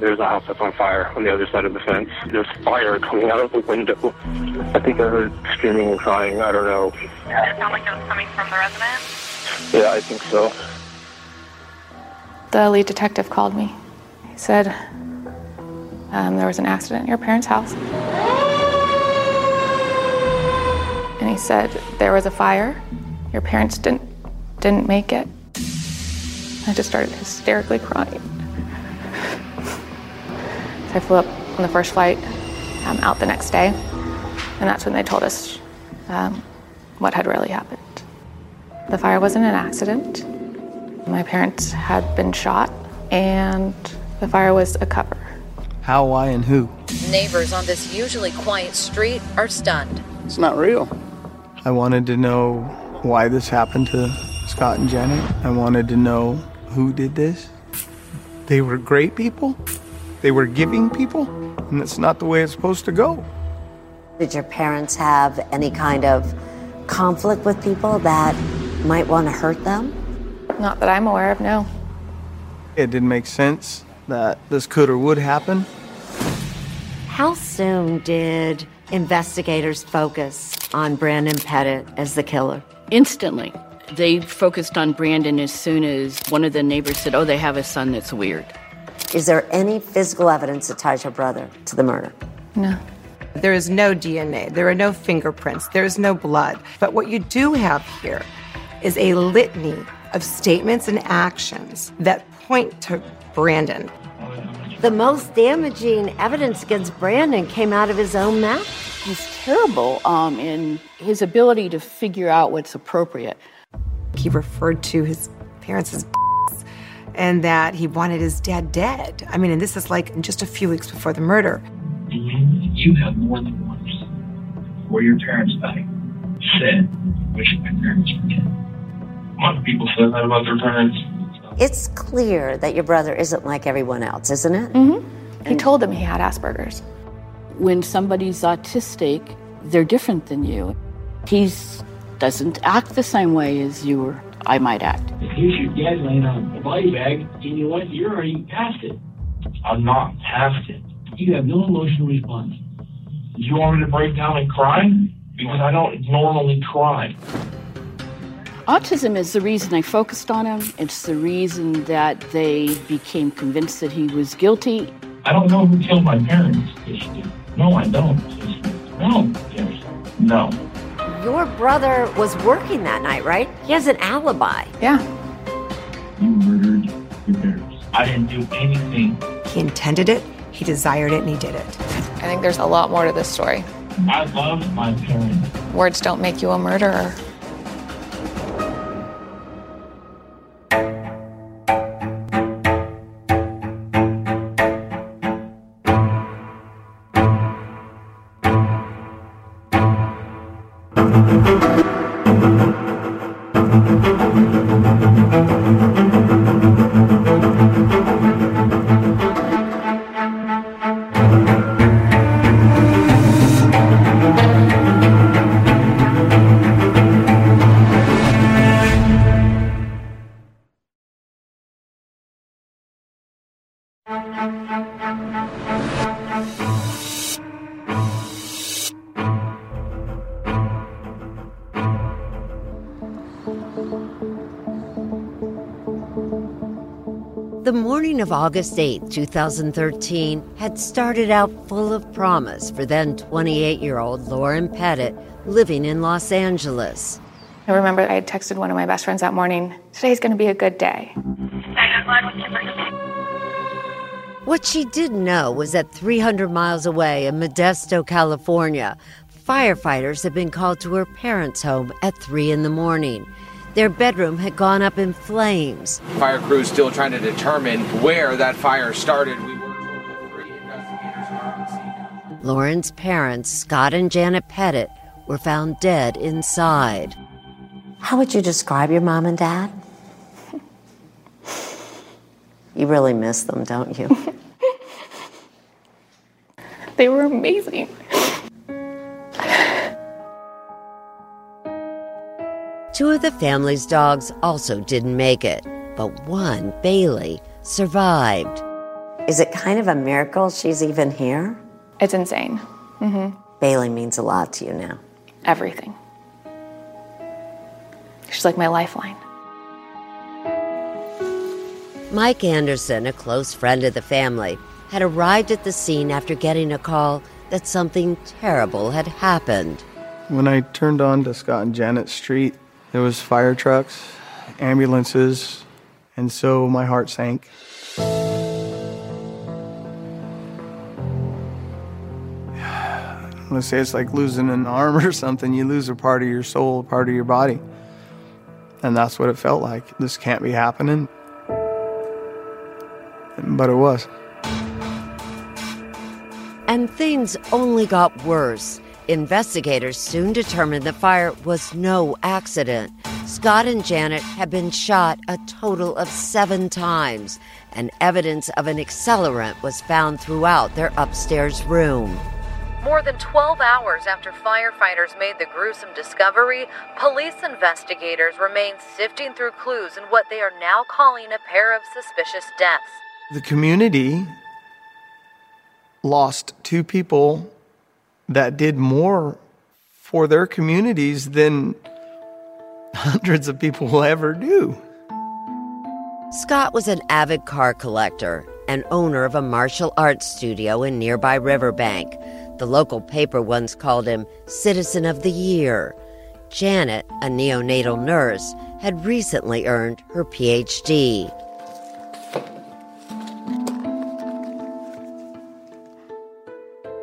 There's a house that's on fire on the other side of the fence. There's fire coming out of the window. I think I heard screaming and crying. I don't know. It sounded like it was coming from the resident. Yeah, I think so. The lead detective called me. He said um, there was an accident at your parents' house. And he said there was a fire. Your parents didn't didn't make it. I just started hysterically crying. So I flew up on the first flight um, out the next day, and that's when they told us um, what had really happened. The fire wasn't an accident. My parents had been shot, and the fire was a cover. How, why, and who? Neighbors on this usually quiet street are stunned. It's not real. I wanted to know why this happened to Scott and Janet. I wanted to know who did this. They were great people. They were giving people, and that's not the way it's supposed to go. Did your parents have any kind of conflict with people that might want to hurt them? Not that I'm aware of, no. It didn't make sense that this could or would happen. How soon did investigators focus on Brandon Pettit as the killer? Instantly. They focused on Brandon as soon as one of the neighbors said, Oh, they have a son that's weird. Is there any physical evidence that ties your brother to the murder? No. There is no DNA. There are no fingerprints. There is no blood. But what you do have here is a litany of statements and actions that point to Brandon. The most damaging evidence against Brandon came out of his own mouth. He's terrible um, in his ability to figure out what's appropriate. He referred to his parents as and that he wanted his dad dead. I mean, and this is like just a few weeks before the murder. You have more than once, before your parents died, said, wish my parents were dead. A lot of people say that about their parents. It's clear that your brother isn't like everyone else, isn't it? Mm-hmm. He told them he had Asperger's. When somebody's autistic, they're different than you. He doesn't act the same way as you or I might act. If your dad laying on a body bag, and you know what? You're already past it. I'm not past it. You have no emotional response. Do you want me to break down and cry? Because I don't normally cry. Autism is the reason I focused on him. It's the reason that they became convinced that he was guilty. I don't know who killed my parents. No, I don't. No. Yes. No. Your brother was working that night, right? He has an alibi. Yeah. You murdered your parents. I didn't do anything He intended it, he desired it, and he did it. I think there's a lot more to this story. I love my parents. Words don't make you a murderer. Of August 8, 2013, had started out full of promise for then 28 year old Lauren Pettit living in Los Angeles. I remember I had texted one of my best friends that morning, today's going to be a good day. What she didn't know was that 300 miles away in Modesto, California, firefighters had been called to her parents' home at 3 in the morning. Their bedroom had gone up in flames. Fire crews still trying to determine where that fire started. We were told that three investigators are on scene. Lauren's parents, Scott and Janet Pettit, were found dead inside. How would you describe your mom and dad? You really miss them, don't you? They were amazing. Two of the family's dogs also didn't make it, but one, Bailey, survived. Is it kind of a miracle she's even here? It's insane. hmm Bailey means a lot to you now. Everything. She's like my lifeline. Mike Anderson, a close friend of the family, had arrived at the scene after getting a call that something terrible had happened. When I turned on to Scott and Janet Street, there was fire trucks, ambulances, and so my heart sank. Gonna say it's like losing an arm or something. You lose a part of your soul, a part of your body. And that's what it felt like. This can't be happening. But it was. And things only got worse. Investigators soon determined the fire was no accident. Scott and Janet had been shot a total of seven times, and evidence of an accelerant was found throughout their upstairs room. More than 12 hours after firefighters made the gruesome discovery, police investigators remain sifting through clues in what they are now calling a pair of suspicious deaths. The community lost two people that did more for their communities than hundreds of people will ever do. Scott was an avid car collector and owner of a martial arts studio in nearby Riverbank. The local paper once called him Citizen of the Year. Janet, a neonatal nurse, had recently earned her PhD.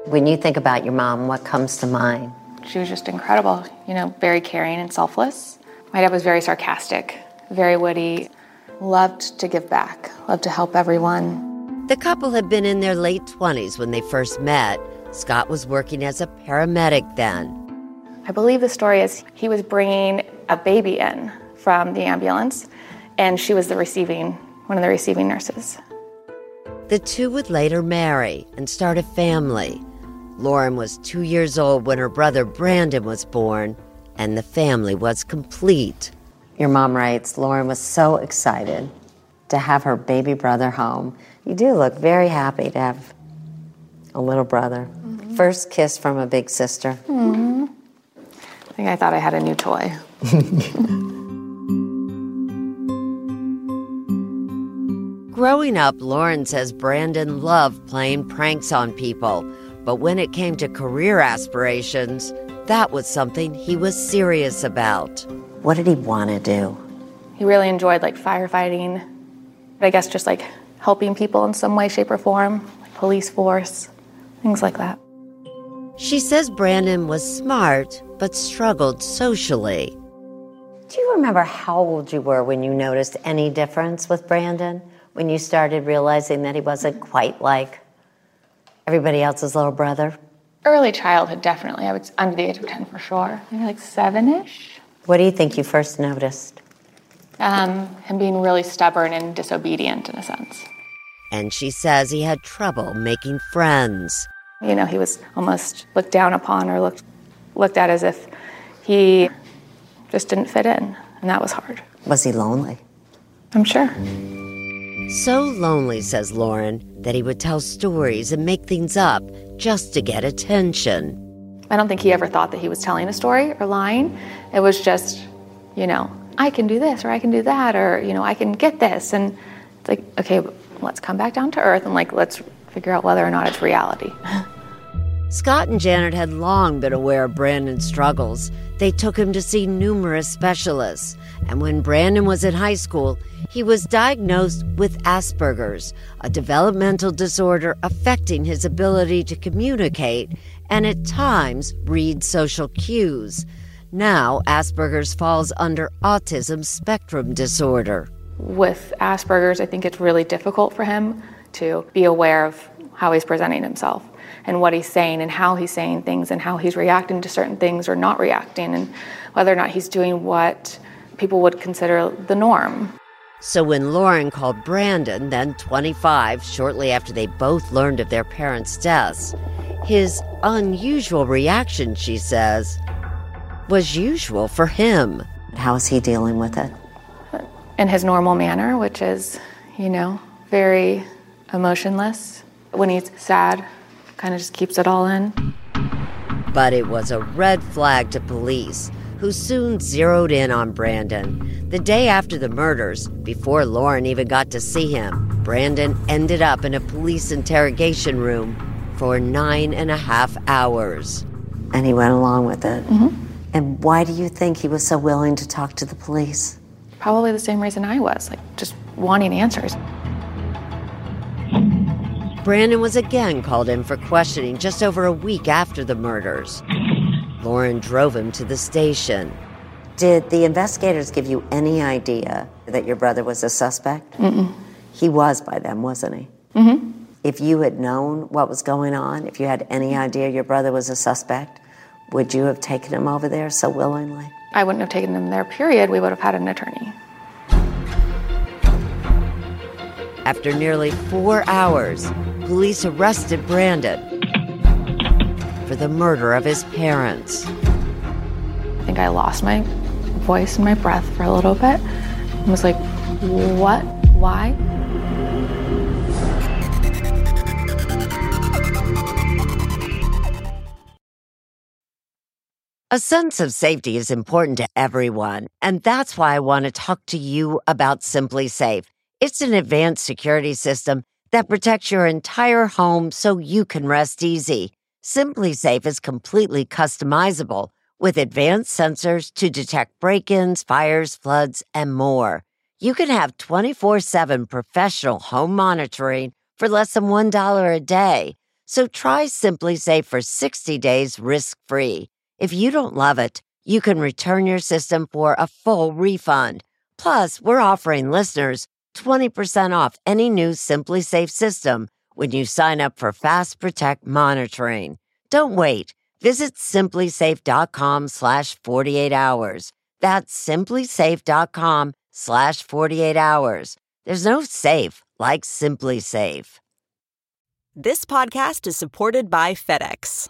When you think about your mom, what comes to mind? She was just incredible, you know, very caring and selfless. My dad was very sarcastic, very witty, loved to give back, loved to help everyone. The couple had been in their late 20s when they first met. Scott was working as a paramedic then. I believe the story is he was bringing a baby in from the ambulance, and she was the receiving, one of the receiving nurses. The two would later marry and start a family. Lauren was two years old when her brother Brandon was born, and the family was complete. Your mom writes Lauren was so excited to have her baby brother home. You do look very happy to have a little brother. First kiss from a big sister. hmm I think I thought I had a new toy. Growing up, Lauren says Brandon loved playing pranks on people, but when it came to career aspirations, that was something he was serious about. What did he want to do? He really enjoyed like firefighting. I guess just like helping people in some way, shape, or form, like police force, things like that. She says Brandon was smart, but struggled socially. Do you remember how old you were when you noticed any difference with Brandon? When you started realizing that he wasn't quite like everybody else's little brother? Early childhood, definitely. I was under the age of 10 for sure. Maybe like seven ish. What do you think you first noticed? Um, him being really stubborn and disobedient in a sense. And she says he had trouble making friends. You know, he was almost looked down upon or looked looked at as if he just didn't fit in, and that was hard. Was he lonely? I'm sure. So lonely, says Lauren, that he would tell stories and make things up just to get attention. I don't think he ever thought that he was telling a story or lying. It was just, you know, I can do this or I can do that or, you know, I can get this. And it's like, okay, let's come back down to earth and like, let's figure out whether or not it's reality. Scott and Janet had long been aware of Brandon's struggles. They took him to see numerous specialists. And when Brandon was in high school, he was diagnosed with Asperger's, a developmental disorder affecting his ability to communicate and at times read social cues. Now, Asperger's falls under autism spectrum disorder. With Asperger's, I think it's really difficult for him to be aware of how he's presenting himself and what he's saying and how he's saying things and how he's reacting to certain things or not reacting and whether or not he's doing what people would consider the norm. So when Lauren called Brandon, then 25, shortly after they both learned of their parents' deaths, his unusual reaction, she says, was usual for him. How is he dealing with it? In his normal manner, which is, you know, very emotionless. When he's sad, kind of just keeps it all in. But it was a red flag to police, who soon zeroed in on Brandon. The day after the murders, before Lauren even got to see him, Brandon ended up in a police interrogation room for nine and a half hours. And he went along with it. Mm-hmm. And why do you think he was so willing to talk to the police? Probably the same reason I was, like just wanting answers. Brandon was again called in for questioning just over a week after the murders. Lauren drove him to the station. Did the investigators give you any idea that your brother was a suspect? Mm-mm. He was by them, wasn't he? Mm-hmm. If you had known what was going on, if you had any idea your brother was a suspect, would you have taken him over there so willingly? I wouldn't have taken him there, period. We would have had an attorney. After nearly four hours, police arrested Brandon for the murder of his parents. I think I lost my voice and my breath for a little bit. I was like, what? Why? A sense of safety is important to everyone, and that's why I want to talk to you about SimpliSafe. It's an advanced security system that protects your entire home so you can rest easy. SimpliSafe is completely customizable with advanced sensors to detect break ins, fires, floods, and more. You can have 24 7 professional home monitoring for less than $1 a day. So try SimpliSafe for 60 days risk free. If you don't love it, you can return your system for a full refund. Plus, we're offering listeners 20% off any new SimpliSafe system when you sign up for Fast Protect monitoring. Don't wait. Visit simplisafe.com slash 48 hours. That's simplisafe.com slash 48 hours. There's no safe like SimpliSafe. This podcast is supported by FedEx.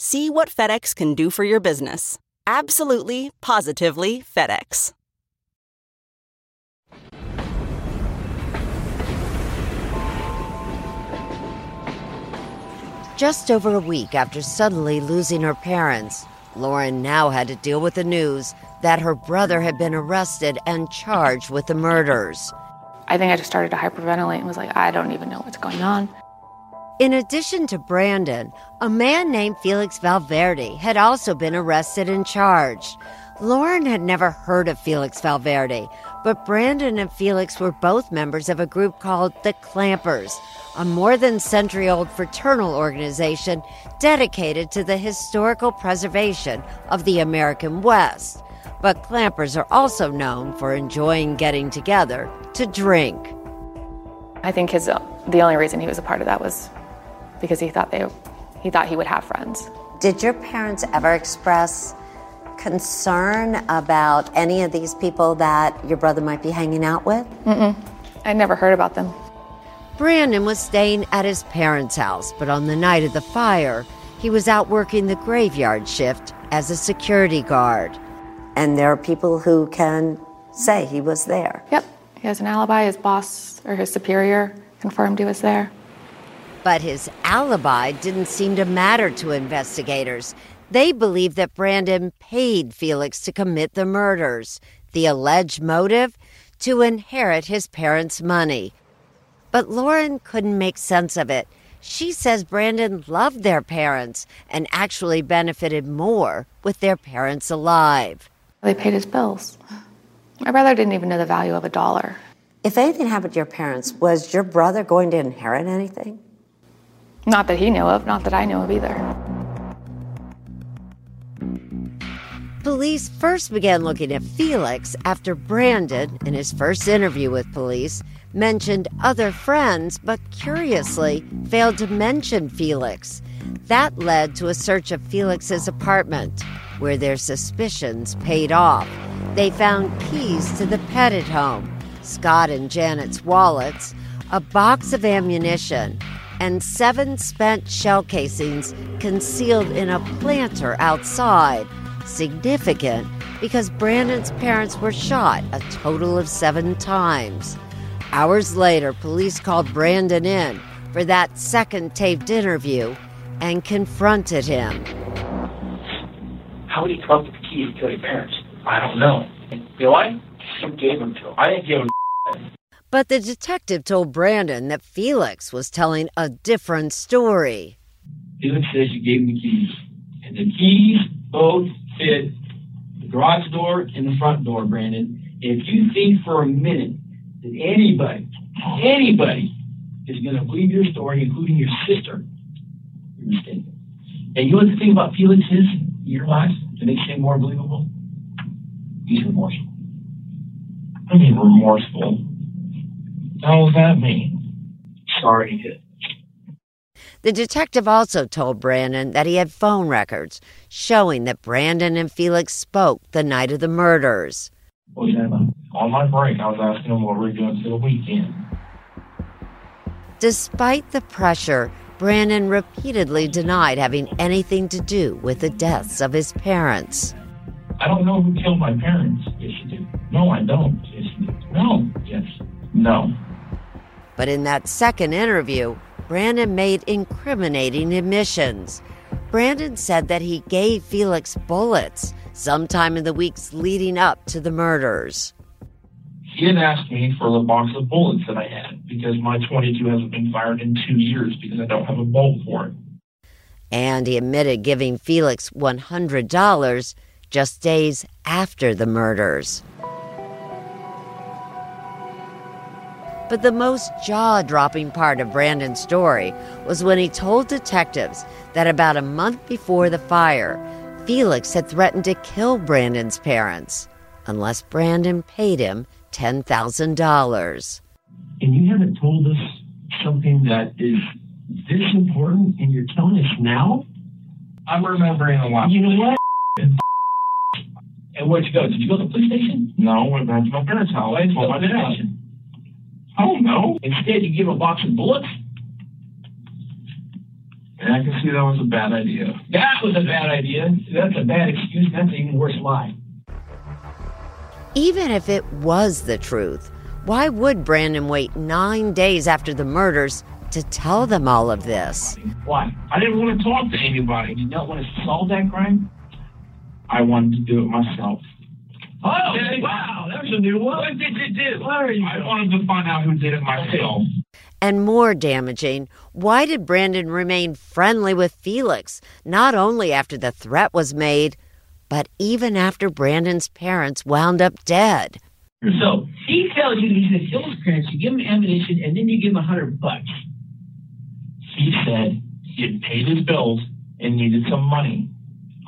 See what FedEx can do for your business. Absolutely, positively FedEx. Just over a week after suddenly losing her parents, Lauren now had to deal with the news that her brother had been arrested and charged with the murders. I think I just started to hyperventilate and was like, I don't even know what's going on. In addition to Brandon, a man named Felix Valverde had also been arrested and charged. Lauren had never heard of Felix Valverde, but Brandon and Felix were both members of a group called the Clampers, a more than century old fraternal organization dedicated to the historical preservation of the American West. But Clampers are also known for enjoying getting together to drink. I think his the only reason he was a part of that was because he thought they he thought he would have friends. Did your parents ever express concern about any of these people that your brother might be hanging out with? Mm-mm. I never heard about them. Brandon was staying at his parents' house, but on the night of the fire, he was out working the graveyard shift as a security guard. And there are people who can say he was there. Yep. He has an alibi. His boss or his superior confirmed he was there. But his alibi didn't seem to matter to investigators. They believe that Brandon paid Felix to commit the murders. The alleged motive? To inherit his parents' money. But Lauren couldn't make sense of it. She says Brandon loved their parents and actually benefited more with their parents alive. They paid his bills. My brother didn't even know the value of a dollar. If anything happened to your parents, was your brother going to inherit anything? Not that he knew of, not that I knew of either. Police first began looking at Felix after Brandon, in his first interview with police, mentioned other friends, but curiously failed to mention Felix. That led to a search of Felix's apartment, where their suspicions paid off. They found keys to the Pettit home, Scott and Janet's wallets, a box of ammunition, and seven spent shell casings concealed in a planter outside significant because Brandon's parents were shot a total of seven times. Hours later, police called Brandon in for that second taped interview and confronted him. How would he come up with the key to kill your parents? I don't know. You? You gave them to him. I didn't give him. But the detective told Brandon that Felix was telling a different story. Felix says you gave him the keys. And the keys both fit the garage door and the front door, Brandon. If you think for a minute that anybody, anybody is going to believe your story, including your sister, you're mistaken. And you know what the thing about Felix is in your life that makes him more believable? He's remorseful. I mean, remorseful. How does that mean? Sorry he. The detective also told Brandon that he had phone records showing that Brandon and Felix spoke the night of the murders. Was that? On my break, I was asking him what we are doing for the weekend. Despite the pressure, Brandon repeatedly denied having anything to do with the deaths of his parents. I don't know who killed my parents. Yes, you do. No, I don't. Yes, you do. No. Yes. No. But in that second interview, Brandon made incriminating admissions. Brandon said that he gave Felix bullets sometime in the weeks leading up to the murders. He had asked me for the box of bullets that I had because my 22 hasn't been fired in two years because I don't have a bolt for it. And he admitted giving Felix $100 just days after the murders. But the most jaw dropping part of Brandon's story was when he told detectives that about a month before the fire, Felix had threatened to kill Brandon's parents unless Brandon paid him $10,000. And you haven't told us something that is this important and you're telling us now? I'm remembering a lot. You know what? And where'd you go? Did you go to the police station? No, I went back to my parents' house. Why did you go to the station? Oh, I don't know. Instead, you give a box of bullets? And I can see that was a bad idea. That was a bad idea. That's a bad excuse. That's an even worse lie. Even if it was the truth, why would Brandon wait nine days after the murders to tell them all of this. Why? I didn't want to talk to anybody. You don't want to solve that crime? I wanted to do it myself. Oh, wow, that's a new one. What did you do? Where you I wanted to find out who did it myself. And more damaging, why did Brandon remain friendly with Felix, not only after the threat was made, but even after Brandon's parents wound up dead? So he tells you he's going to kill his parents, you give him ammunition, and then you give him a hundred bucks. He said he had paid his bills and needed some money.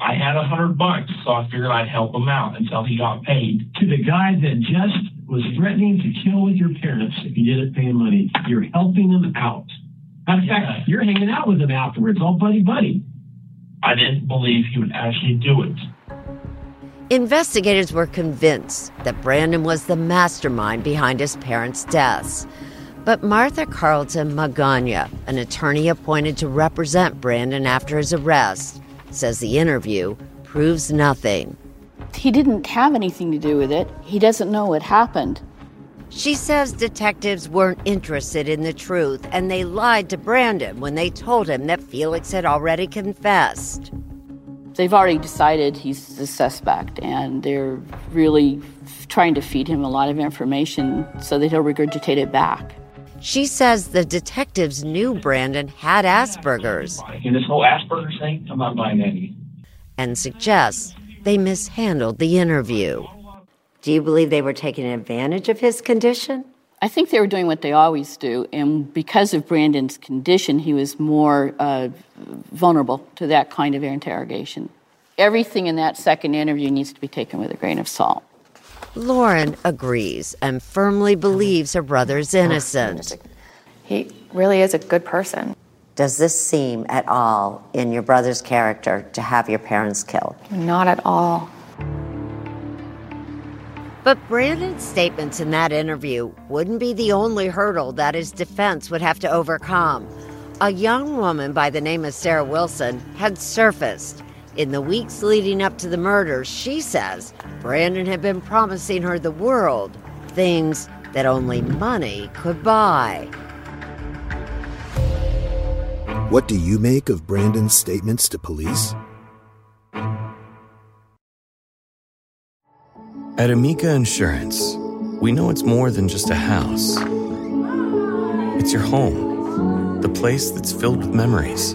I had a hundred bucks, so I figured I'd help him out until he got paid. To the guy that just was threatening to kill with your parents if you didn't pay him money, you're helping them out. matter In fact, you're hanging out with him afterwards, all buddy buddy. I didn't believe he would actually do it. Investigators were convinced that Brandon was the mastermind behind his parents' deaths. But Martha Carlton Magana, an attorney appointed to represent Brandon after his arrest, says the interview proves nothing. He didn't have anything to do with it. He doesn't know what happened. She says detectives weren't interested in the truth and they lied to Brandon when they told him that Felix had already confessed. They've already decided he's the suspect, and they're really trying to feed him a lot of information so that he'll regurgitate it back. She says the detectives knew Brandon had Asperger's. And this whole Asperger's thing, I'm not buying that. And suggests they mishandled the interview. Do you believe they were taking advantage of his condition? I think they were doing what they always do, and because of Brandon's condition, he was more uh, vulnerable to that kind of interrogation. Everything in that second interview needs to be taken with a grain of salt. Lauren agrees and firmly believes her brother's oh, innocent. He really is a good person. Does this seem at all in your brother's character to have your parents killed? Not at all. But Brandon's statements in that interview wouldn't be the only hurdle that his defense would have to overcome. A young woman by the name of Sarah Wilson had surfaced. In the weeks leading up to the murder, she says Brandon had been promising her the world, things that only money could buy. What do you make of Brandon's statements to police? At Amica Insurance, we know it's more than just a house. It's your home, the place that's filled with memories.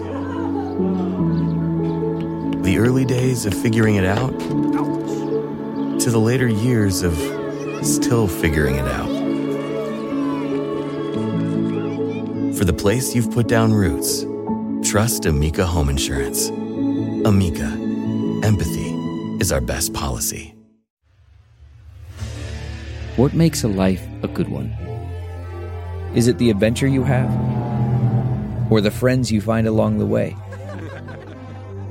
The early days of figuring it out to the later years of still figuring it out. For the place you've put down roots, trust Amica Home Insurance. Amica, empathy is our best policy. What makes a life a good one? Is it the adventure you have? Or the friends you find along the way?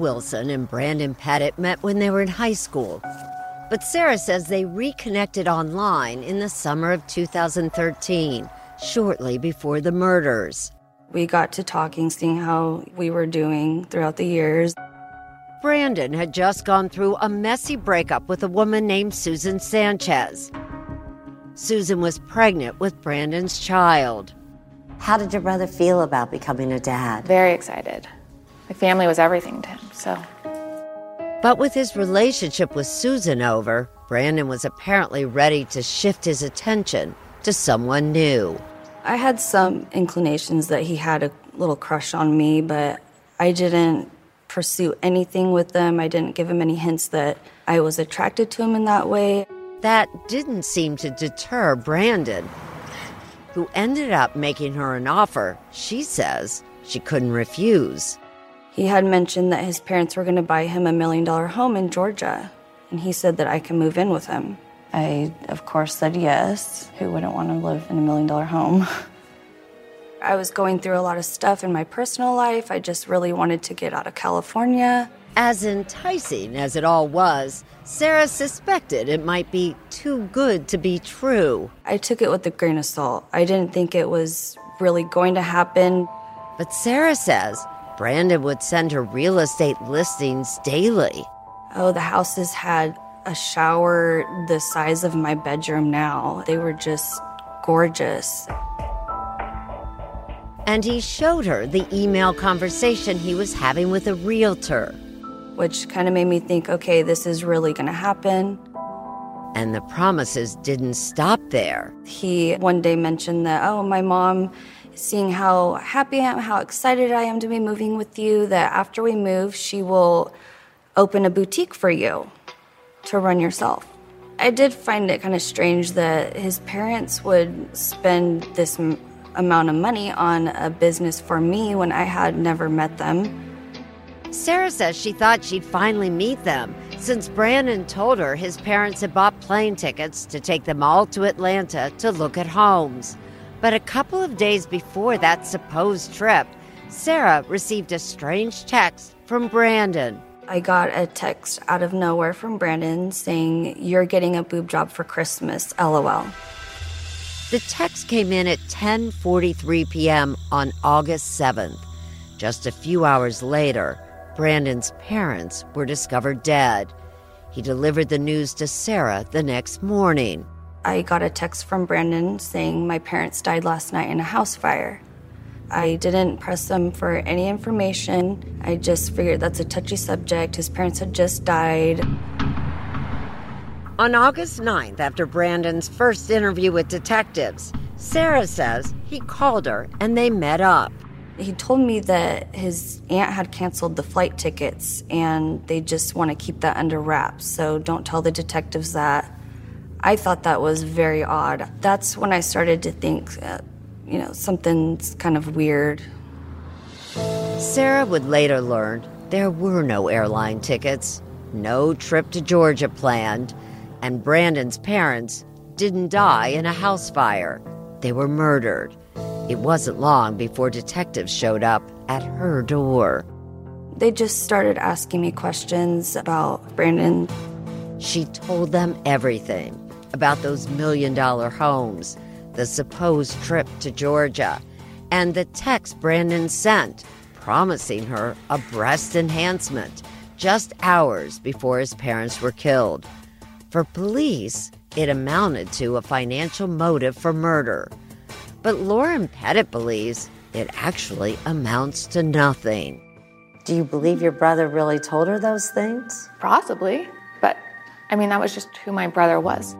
Wilson and Brandon Pettit met when they were in high school. But Sarah says they reconnected online in the summer of 2013, shortly before the murders. We got to talking, seeing how we were doing throughout the years. Brandon had just gone through a messy breakup with a woman named Susan Sanchez. Susan was pregnant with Brandon's child. How did your brother feel about becoming a dad? Very excited. My family was everything to him, so. But with his relationship with Susan over, Brandon was apparently ready to shift his attention to someone new. I had some inclinations that he had a little crush on me, but I didn't pursue anything with them. I didn't give him any hints that I was attracted to him in that way. That didn't seem to deter Brandon, who ended up making her an offer she says she couldn't refuse. He had mentioned that his parents were going to buy him a million dollar home in Georgia, and he said that I can move in with him. I, of course, said yes. Who wouldn't want to live in a million dollar home? I was going through a lot of stuff in my personal life. I just really wanted to get out of California. As enticing as it all was, Sarah suspected it might be too good to be true. I took it with a grain of salt. I didn't think it was really going to happen. But Sarah says Brandon would send her real estate listings daily. Oh, the houses had a shower the size of my bedroom now. They were just gorgeous. And he showed her the email conversation he was having with a realtor. Which kind of made me think okay, this is really going to happen. And the promises didn't stop there. He one day mentioned that, oh, my mom seeing how happy I am, how excited I am to be moving with you, that after we move, she will open a boutique for you to run yourself. I did find it kind of strange that his parents would spend this m- amount of money on a business for me when I had never met them. Sarah says she thought she'd finally meet them since Brandon told her his parents had bought plane tickets to take them all to Atlanta to look at homes. But a couple of days before that supposed trip, Sarah received a strange text from Brandon. I got a text out of nowhere from Brandon saying, You're getting a boob job for Christmas, lol. The text came in at 10:43 p.m. on August 7th. Just a few hours later, Brandon's parents were discovered dead. He delivered the news to Sarah the next morning. I got a text from Brandon saying my parents died last night in a house fire. I didn't press them for any information. I just figured that's a touchy subject. His parents had just died. On August 9th, after Brandon's first interview with detectives, Sarah says he called her and they met up. He told me that his aunt had canceled the flight tickets and they just want to keep that under wraps, so don't tell the detectives that. I thought that was very odd. That's when I started to think, uh, you know, something's kind of weird. Sarah would later learn there were no airline tickets, no trip to Georgia planned, and Brandon's parents didn't die in a house fire. They were murdered. It wasn't long before detectives showed up at her door. They just started asking me questions about Brandon. She told them everything about those million dollar homes the supposed trip to Georgia, and the text Brandon sent promising her a breast enhancement just hours before his parents were killed. For police, it amounted to a financial motive for murder. But Lauren Pettit believes it actually amounts to nothing. Do you believe your brother really told her those things? Possibly, but I mean, that was just who my brother was.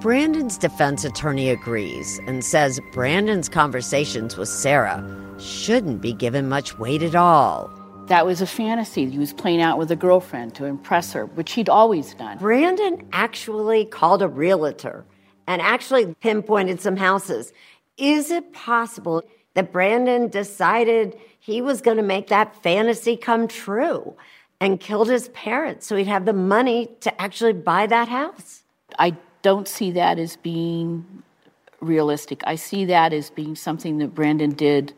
Brandon's defense attorney agrees and says Brandon's conversations with Sarah shouldn't be given much weight at all. That was a fantasy he was playing out with a girlfriend to impress her, which he'd always done. Brandon actually called a realtor and actually pinpointed some houses. Is it possible that Brandon decided he was going to make that fantasy come true and killed his parents so he'd have the money to actually buy that house? I don't see that as being realistic. I see that as being something that Brandon did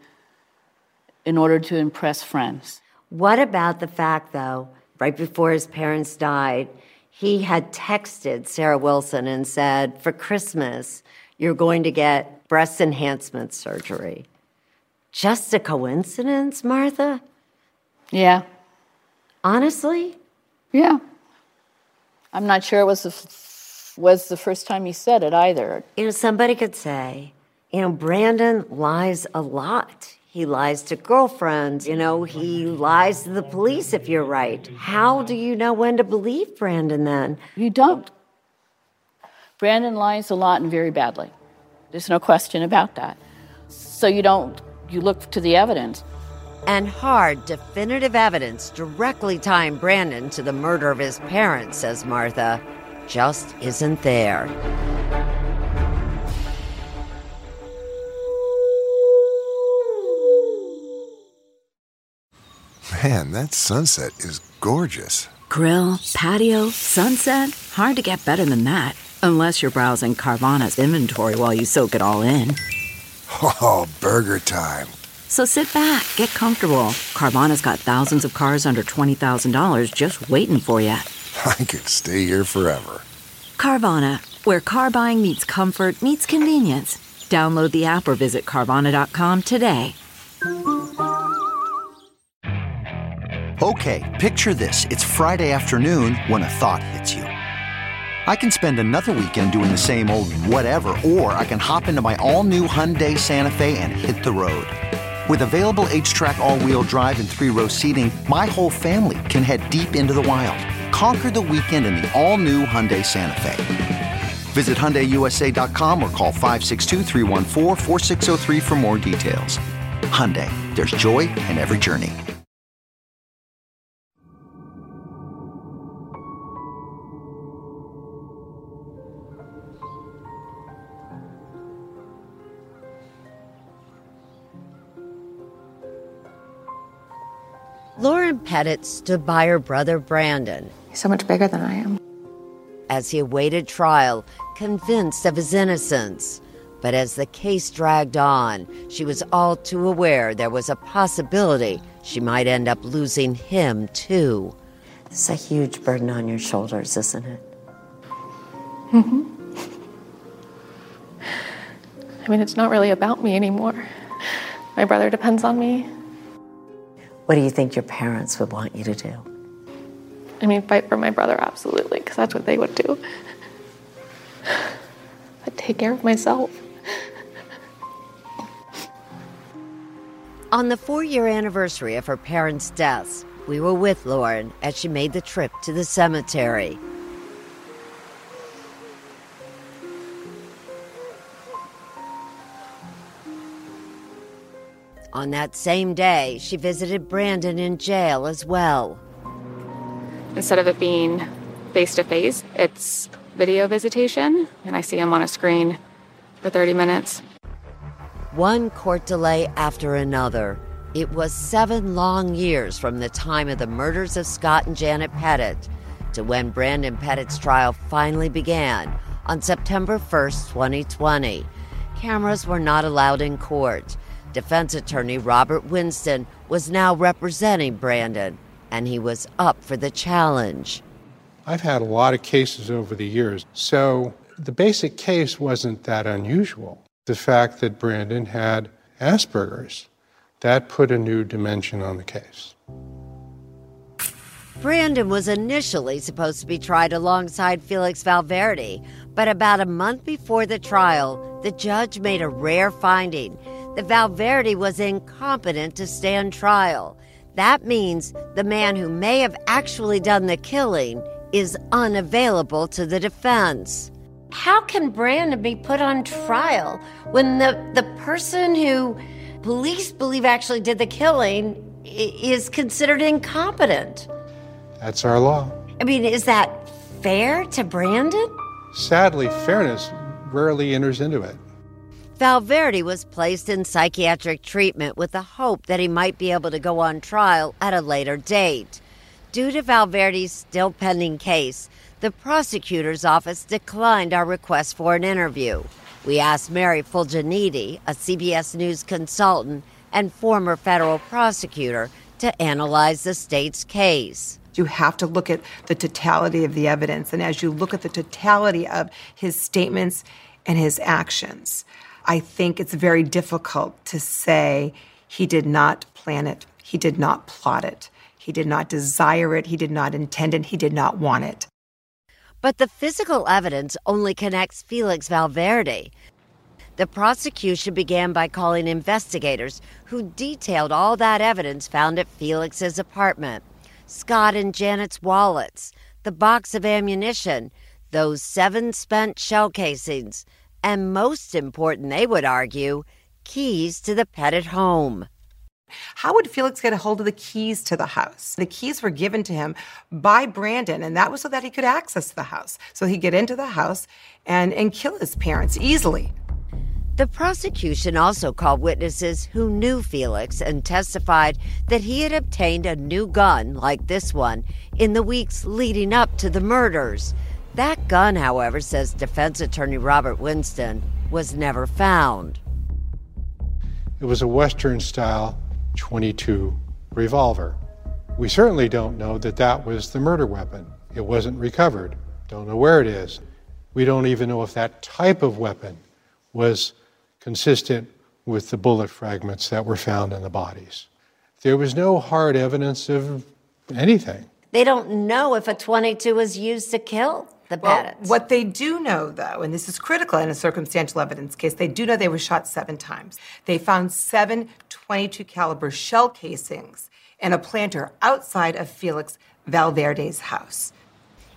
in order to impress friends. What about the fact, though, right before his parents died, he had texted Sarah Wilson and said, For Christmas, you're going to get breast enhancement surgery. Just a coincidence, Martha? Yeah. Honestly? Yeah. I'm not sure it was the was the first time he said it either. You know, somebody could say, you know, Brandon lies a lot. He lies to girlfriends, you know, he lies to the police if you're right. How do you know when to believe Brandon then? You don't. Brandon lies a lot and very badly. There's no question about that. So you don't, you look to the evidence. And hard, definitive evidence directly tying Brandon to the murder of his parents, says Martha just isn't there. Man, that sunset is gorgeous. Grill, patio, sunset. Hard to get better than that. Unless you're browsing Carvana's inventory while you soak it all in. Oh, burger time. So sit back, get comfortable. Carvana's got thousands of cars under $20,000 just waiting for you. I could stay here forever. Carvana, where car buying meets comfort, meets convenience. Download the app or visit Carvana.com today. Okay, picture this. It's Friday afternoon when a thought hits you. I can spend another weekend doing the same old whatever, or I can hop into my all new Hyundai Santa Fe and hit the road. With available HTRAC, all wheel drive, and three row seating, my whole family can head deep into the wild. Conquer the weekend in the all new Hyundai Santa Fe. Visit HyundaiUSA.com or call 562 for more details. Hyundai, there's joy in every journey. Lauren Pettit stood by her brother Brandon. He's so much bigger than I am. As he awaited trial, convinced of his innocence. But as the case dragged on, she was all too aware there was a possibility she might end up losing him, too. It's a huge burden on your shoulders, isn't it? Mm-hmm. I mean, it's not really about me anymore. My brother depends on me. What do you think your parents would want you to do? I mean, fight for my brother, absolutely, because that's what they would do. But take care of myself. On the four year anniversary of her parents' deaths, we were with Lauren as she made the trip to the cemetery. On that same day, she visited Brandon in jail as well. Instead of it being face to face, it's video visitation, and I see him on a screen for 30 minutes. One court delay after another. It was seven long years from the time of the murders of Scott and Janet Pettit to when Brandon Pettit's trial finally began on September 1st, 2020. Cameras were not allowed in court. Defense attorney Robert Winston was now representing Brandon, and he was up for the challenge. I've had a lot of cases over the years, so the basic case wasn't that unusual. The fact that Brandon had Asperger's, that put a new dimension on the case. Brandon was initially supposed to be tried alongside Felix Valverde, but about a month before the trial, the judge made a rare finding that Valverde was incompetent to stand trial. That means the man who may have actually done the killing is unavailable to the defense. How can Brandon be put on trial when the, the person who police believe actually did the killing is considered incompetent? That's our law. I mean, is that fair to Brandon? Sadly, fairness rarely enters into it. Valverde was placed in psychiatric treatment with the hope that he might be able to go on trial at a later date. Due to Valverde's still pending case, the prosecutor's office declined our request for an interview. We asked Mary Fulginiti, a CBS News consultant and former federal prosecutor, to analyze the state's case. You have to look at the totality of the evidence. And as you look at the totality of his statements and his actions, I think it's very difficult to say he did not plan it, he did not plot it, he did not desire it, he did not intend it, he did not want it. But the physical evidence only connects Felix Valverde. The prosecution began by calling investigators who detailed all that evidence found at Felix's apartment. Scott and Janet's wallets, the box of ammunition, those seven spent shell casings, and most important, they would argue, keys to the Pettit home. How would Felix get a hold of the keys to the house? The keys were given to him by Brandon, and that was so that he could access the house. So he'd get into the house and, and kill his parents easily. The prosecution also called witnesses who knew Felix and testified that he had obtained a new gun like this one in the weeks leading up to the murders. That gun, however, says defense attorney Robert Winston, was never found. It was a Western style 22 revolver. We certainly don't know that that was the murder weapon. It wasn't recovered. Don't know where it is. We don't even know if that type of weapon was consistent with the bullet fragments that were found in the bodies. There was no hard evidence of anything. They don't know if a 22 was used to kill the Well, Pettits. what they do know, though, and this is critical in a circumstantial evidence case, they do know they were shot seven times. They found seven 22 caliber shell casings in a planter outside of Felix Valverde's house.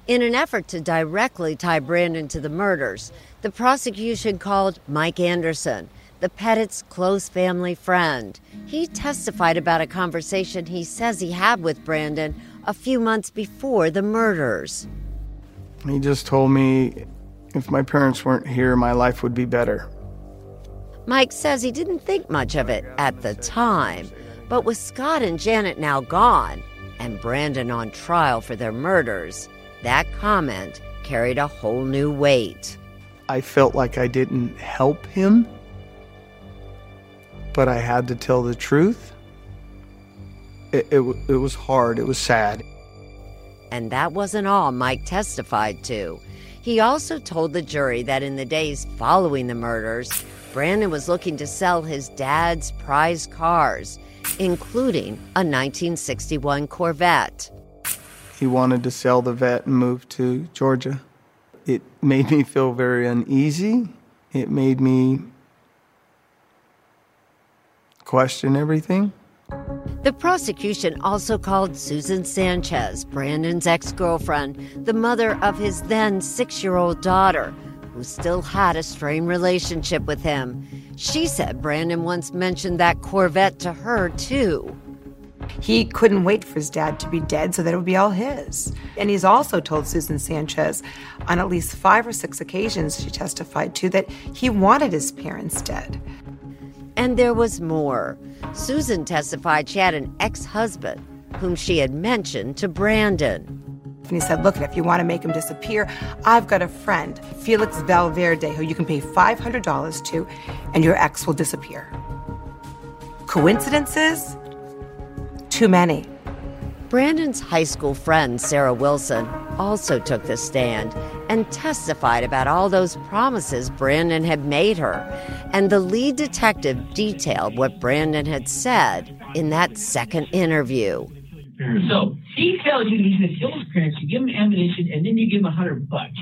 In an effort to directly tie Brandon to the murders, the prosecution called Mike Anderson, the Pettit's close family friend. He testified about a conversation he says he had with Brandon a few months before the murders. He just told me if my parents weren't here, my life would be better. Mike says he didn't think much of it at the time, but with Scott and Janet now gone and Brandon on trial for their murders, that comment carried a whole new weight. I felt like I didn't help him, but I had to tell the truth. It, it, it was hard, it was sad. And that wasn't all Mike testified to. He also told the jury that in the days following the murders, Brandon was looking to sell his dad's prized cars, including a 1961 Corvette. He wanted to sell the Vette and move to Georgia. It made me feel very uneasy. It made me question everything. The prosecution also called Susan Sanchez, Brandon's ex girlfriend, the mother of his then six year old daughter, who still had a strained relationship with him. She said Brandon once mentioned that Corvette to her, too. He couldn't wait for his dad to be dead so that it would be all his. And he's also told Susan Sanchez on at least five or six occasions she testified to that he wanted his parents dead. And there was more. Susan testified she had an ex husband whom she had mentioned to Brandon. And he said, Look, if you want to make him disappear, I've got a friend, Felix Valverde, who you can pay $500 to, and your ex will disappear. Coincidences? Too many. Brandon's high school friend, Sarah Wilson, also took the stand and testified about all those promises Brandon had made her. And the lead detective detailed what Brandon had said in that second interview. So he tells you he's gonna kill his parents, you give him ammunition, and then you give him a hundred bucks.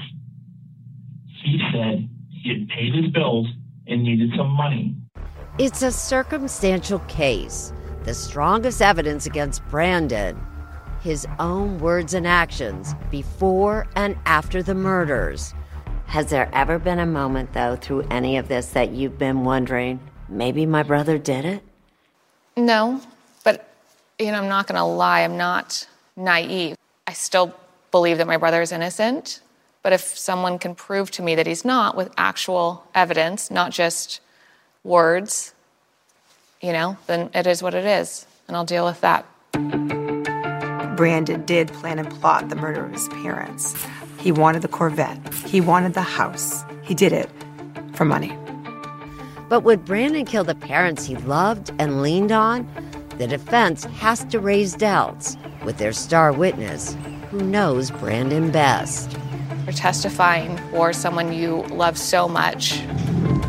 He said he had paid his bills and needed some money. It's a circumstantial case, the strongest evidence against Brandon. His own words and actions before and after the murders. Has there ever been a moment, though, through any of this that you've been wondering, maybe my brother did it? No, but you know, I'm not going to lie. I'm not naive. I still believe that my brother is innocent. But if someone can prove to me that he's not with actual evidence, not just words, you know, then it is what it is, and I'll deal with that. Brandon did plan and plot the murder of his parents. He wanted the Corvette, he wanted the house. He did it for money. But would Brandon kill the parents he loved and leaned on? The defense has to raise doubts with their star witness, who knows Brandon best. You're testifying for someone you love so much,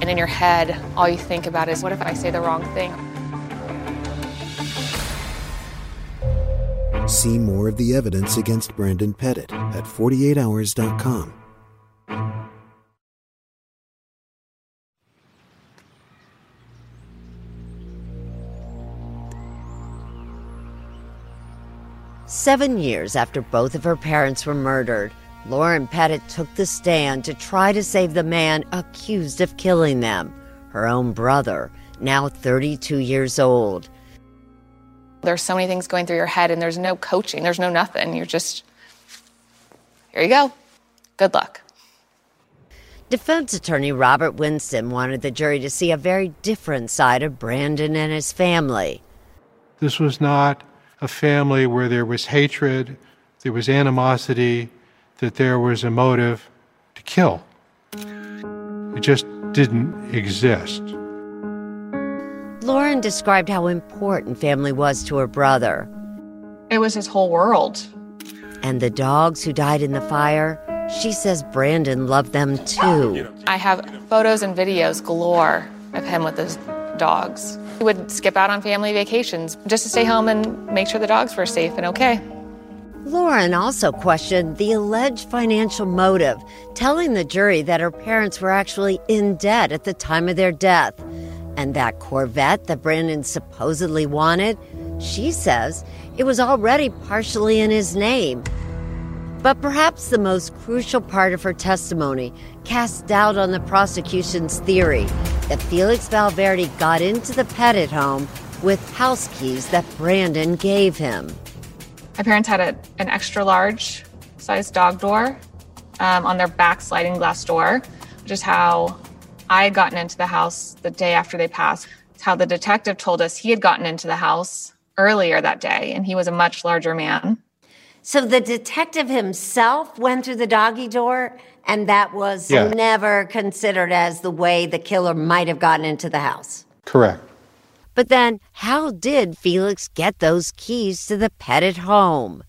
and in your head, all you think about is what if I say the wrong thing? See more of the evidence against Brandon Pettit at 48hours.com. Seven years after both of her parents were murdered, Lauren Pettit took the stand to try to save the man accused of killing them, her own brother, now 32 years old. There's so many things going through your head, and there's no coaching, there's no nothing. You're just, here you go. Good luck. Defense attorney Robert Winston wanted the jury to see a very different side of Brandon and his family. This was not a family where there was hatred, there was animosity, that there was a motive to kill. It just didn't exist. Lauren described how important family was to her brother. It was his whole world. And the dogs who died in the fire, she says Brandon loved them too. I have photos and videos galore of him with his dogs. He would skip out on family vacations just to stay home and make sure the dogs were safe and okay. Lauren also questioned the alleged financial motive, telling the jury that her parents were actually in debt at the time of their death. And that Corvette that Brandon supposedly wanted, she says it was already partially in his name. But perhaps the most crucial part of her testimony casts doubt on the prosecution's theory that Felix Valverde got into the Pettit home with house keys that Brandon gave him. My parents had a, an extra large size dog door um, on their back sliding glass door, which is how I had gotten into the house the day after they passed. It's how the detective told us he had gotten into the house earlier that day, and he was a much larger man. So the detective himself went through the doggy door, and that was Yeah. never considered as the way the killer might have gotten into the house. Correct. But then, how did Felix get those keys to the Pettit home?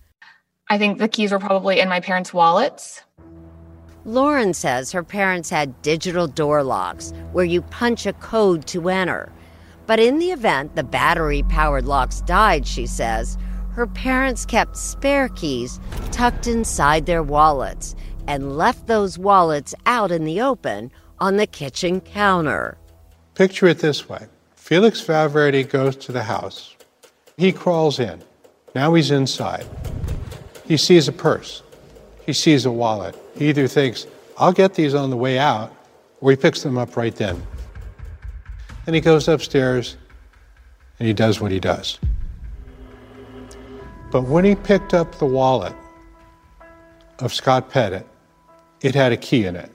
I think the keys were probably in my parents' wallets. Lauren says her parents had digital door locks where you punch a code to enter. But in the event the battery powered locks died, she says, her parents kept spare keys tucked inside their wallets and left those wallets out in the open on the kitchen counter. Picture it this way Felix Valverde goes to the house. He crawls in. Now he's inside. He sees a purse. He sees a wallet. He either thinks, I'll get these on the way out, or he picks them up right then. And he goes upstairs and he does what he does. But when he picked up the wallet of Scott Pettit, it had a key in it.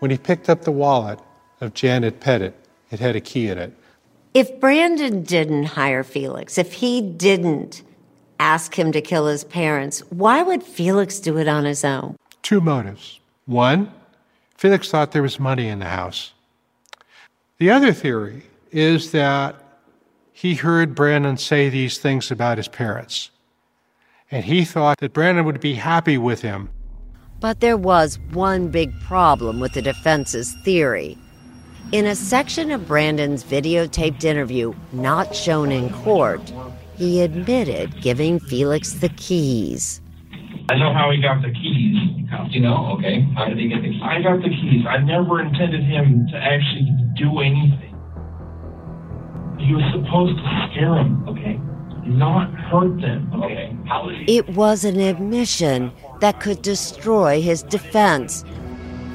When he picked up the wallet of Janet Pettit, it had a key in it. If Brandon didn't hire Felix, if he didn't ask him to kill his parents, why would Felix do it on his own? Two motives. One, Felix thought there was money in the house. The other theory is that he heard Brandon say these things about his parents. And he thought that Brandon would be happy with him. But there was one big problem with the defense's theory. In a section of Brandon's videotaped interview not shown in court, he admitted giving Felix the keys. I know how he got the keys. You know? Okay. How did he get the keys? I got the keys. I never intended him to actually do anything. He was supposed to scare him, okay? Not hurt them, okay? How did he? It was an admission that could destroy his defense.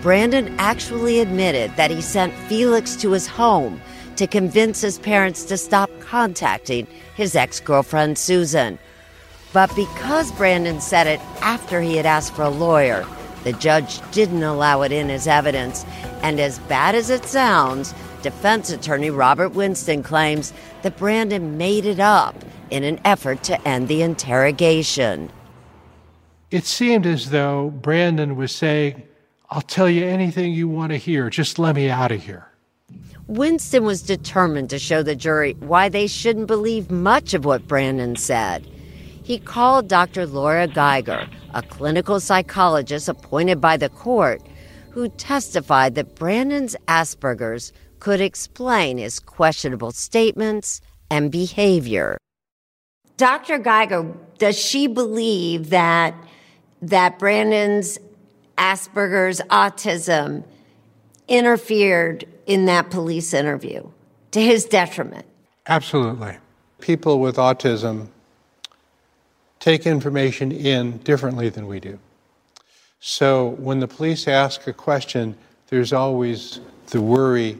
Brandon actually admitted that he sent Felix to his home to convince his parents to stop contacting his ex girlfriend, Susan. But because Brandon said it after he had asked for a lawyer, the judge didn't allow it in as evidence. And as bad as it sounds, defense attorney Robert Winston claims that Brandon made it up in an effort to end the interrogation. It seemed as though Brandon was saying, I'll tell you anything you want to hear, just let me out of here. Winston was determined to show the jury why they shouldn't believe much of what Brandon said. He called Dr. Laura Geiger, a clinical psychologist appointed by the court, who testified that Brandon's Asperger's could explain his questionable statements and behavior. Dr. Geiger, does she believe that that Brandon's Asperger's autism interfered in that police interview to his detriment? Absolutely. People with autism take information in differently than we do. So when the police ask a question, there's always the worry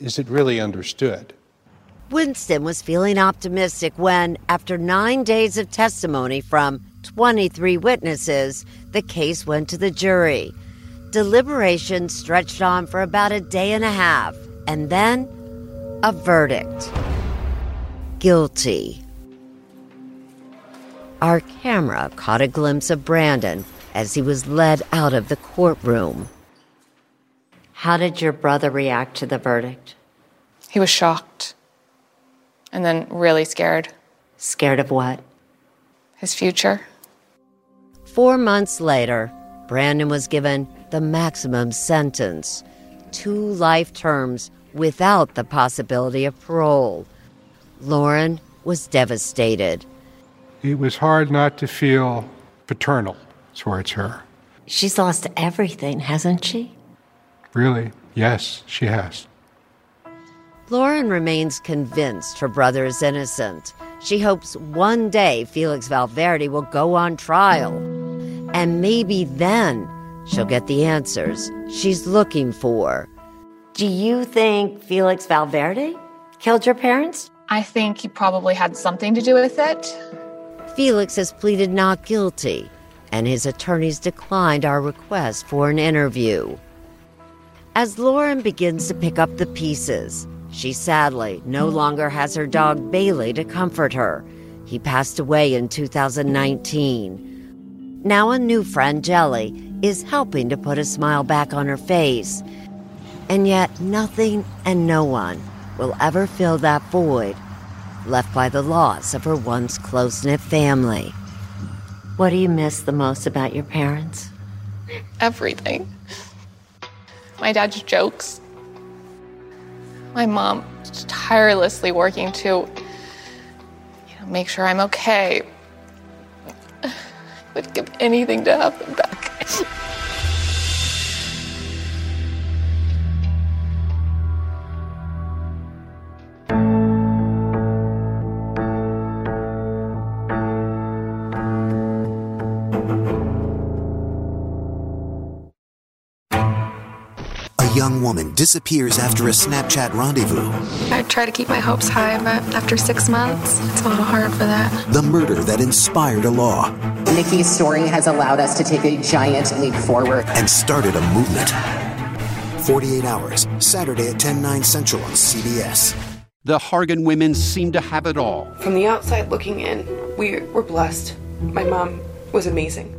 is it really understood? Winston was feeling optimistic when, after nine days of testimony from 23 witnesses, the case went to the jury. Deliberations stretched on for about a day and a half, and then a verdict guilty. Our camera caught a glimpse of Brandon as he was led out of the courtroom. How did your brother react to the verdict? He was shocked and then really scared. Scared of what? His future. Four months later, Brandon was given the maximum sentence two life terms without the possibility of parole. Lauren was devastated. It was hard not to feel paternal towards her. She's lost everything, hasn't she? Really? Yes, she has. Lauren remains convinced her brother is innocent. She hopes one day Felix Valverde will go on trial. And maybe then she'll get the answers she's looking for. Do you think Felix Valverde killed your parents? I think he probably had something to do with it. Felix has pleaded not guilty, and his attorneys declined our request for an interview. As Lauren begins to pick up the pieces, she sadly no longer has her dog Bailey to comfort her. He passed away in 2019. Now, a new friend, Jelly, is helping to put a smile back on her face. And yet, nothing and no one will ever fill that void left by the loss of her once close knit family. What do you miss the most about your parents? Everything. My dad's jokes. My mom tirelessly working to you know, make sure I'm okay. I would give anything to have them back. Disappears after a Snapchat rendezvous. I try to keep my hopes high, but after six months, it's a little hard for that. The murder that inspired a law Nikki's story has allowed us to take a giant leap forward. and started a movement. 48 Hours, Saturday at 10, 9 central on CBS. The Hargan women seem to have it all. From the outside looking in, we were blessed. My mom was amazing.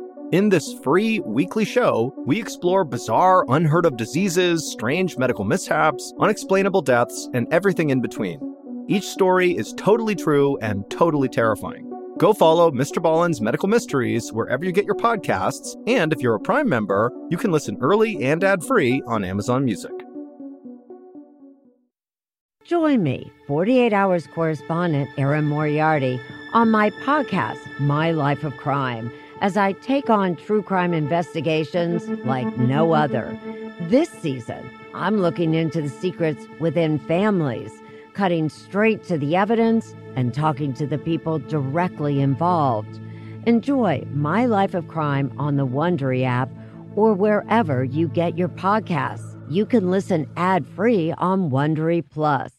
In this free weekly show, we explore bizarre, unheard of diseases, strange medical mishaps, unexplainable deaths, and everything in between. Each story is totally true and totally terrifying. Go follow Mr. Ballen's Medical Mysteries wherever you get your podcasts, and if you're a Prime member, you can listen early and ad free on Amazon Music. Join me, 48 Hours correspondent Erin Moriarty, on my podcast, My Life of Crime, as I take on true crime investigations like no other. This season, I'm looking into the secrets within families, cutting straight to the evidence and talking to the people directly involved. Enjoy My Life of Crime on the Wondery app or wherever you get your podcasts. You can listen ad-free on Wondery Plus.